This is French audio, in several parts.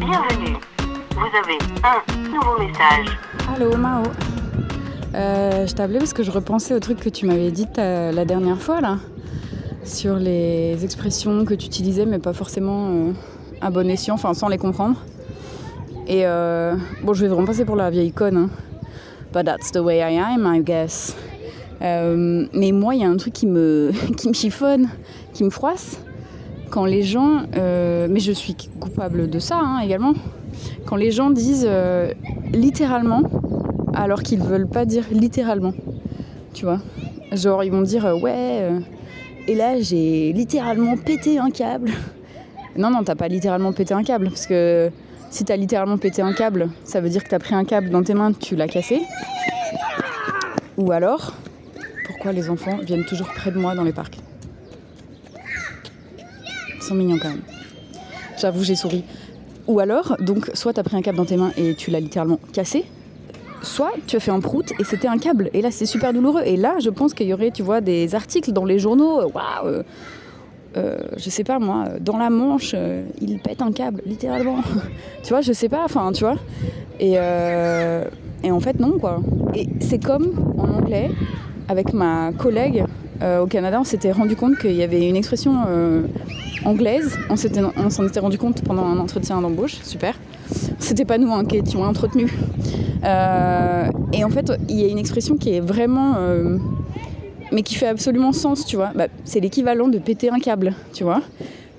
Bienvenue. Vous avez un nouveau message. Allô, Mao. Euh, je t'appelais parce que je repensais au truc que tu m'avais dit ta- la dernière fois, là, sur les expressions que tu utilisais, mais pas forcément euh, à bon escient, enfin sans les comprendre. Et euh, bon, je vais vraiment passer pour la vieille conne, hein. But that's the way I am, I guess. Euh, mais moi, il y a un truc qui me, qui me chiffonne, qui me froisse. Quand les gens, euh, mais je suis coupable de ça hein, également, quand les gens disent euh, littéralement alors qu'ils veulent pas dire littéralement. Tu vois Genre, ils vont dire euh, ouais, et là j'ai littéralement pété un câble. Non, non, t'as pas littéralement pété un câble, parce que si t'as littéralement pété un câble, ça veut dire que t'as pris un câble dans tes mains, tu l'as cassé. Ou alors, pourquoi les enfants viennent toujours près de moi dans les parcs? Sont mignons quand même. J'avoue, j'ai souri. Ou alors, donc, soit t'as pris un câble dans tes mains et tu l'as littéralement cassé, soit tu as fait un prout et c'était un câble. Et là, c'est super douloureux. Et là, je pense qu'il y aurait, tu vois, des articles dans les journaux. Waouh euh, euh, Je sais pas moi, dans la Manche, euh, il pète un câble, littéralement. tu vois, je sais pas, enfin, tu vois. Et, euh, et en fait, non, quoi. Et c'est comme en anglais, avec ma collègue au Canada, on s'était rendu compte qu'il y avait une expression euh, anglaise. On s'en était rendu compte pendant un entretien d'embauche, super. C'était pas nous hein, qui étions entretenus. Euh, et en fait, il y a une expression qui est vraiment. euh, mais qui fait absolument sens, tu vois. Bah, c'est l'équivalent de péter un câble, tu vois.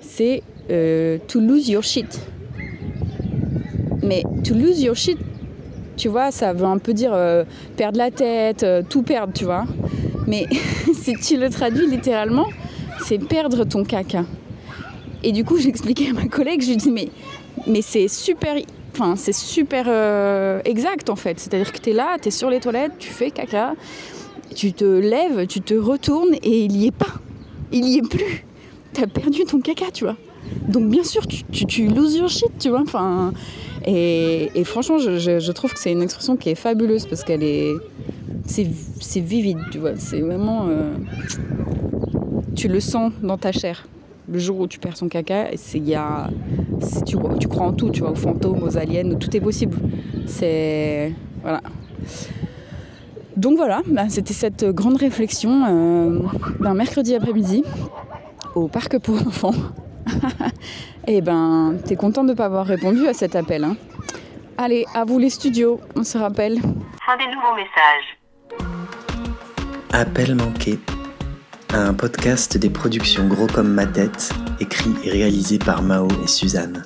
C'est euh, to lose your shit. Mais to lose your shit, tu vois, ça veut un peu dire euh, perdre la tête, euh, tout perdre, tu vois. Mais si tu le traduis littéralement, c'est perdre ton caca. Et du coup, j'expliquais à ma collègue, je lui dis mais, c'est super, c'est super euh, exact en fait. C'est-à-dire que tu es là, tu es sur les toilettes, tu fais caca, tu te lèves, tu te retournes et il y est pas, il y est plus. T'as perdu ton caca, tu vois. Donc bien sûr, tu, tu, tu lose your shit, tu vois. Enfin, et, franchement, je trouve que c'est une expression qui est fabuleuse parce qu'elle est, c'est, vivide, tu vois. C'est vraiment, euh, tu le sens dans ta chair. Le jour où tu perds ton caca, y a, tu, crois en tout, tu vois, aux fantômes, aux aliens, tout est possible. C'est, voilà. Donc voilà, bah, c'était cette grande réflexion euh, d'un mercredi après-midi au parc pour enfants. Et ben, t'es content de ne pas avoir répondu à cet appel. hein. Allez, à vous les studios, on se rappelle. Fin des nouveaux messages. Appel manqué. Un podcast des productions Gros comme ma tête, écrit et réalisé par Mao et Suzanne.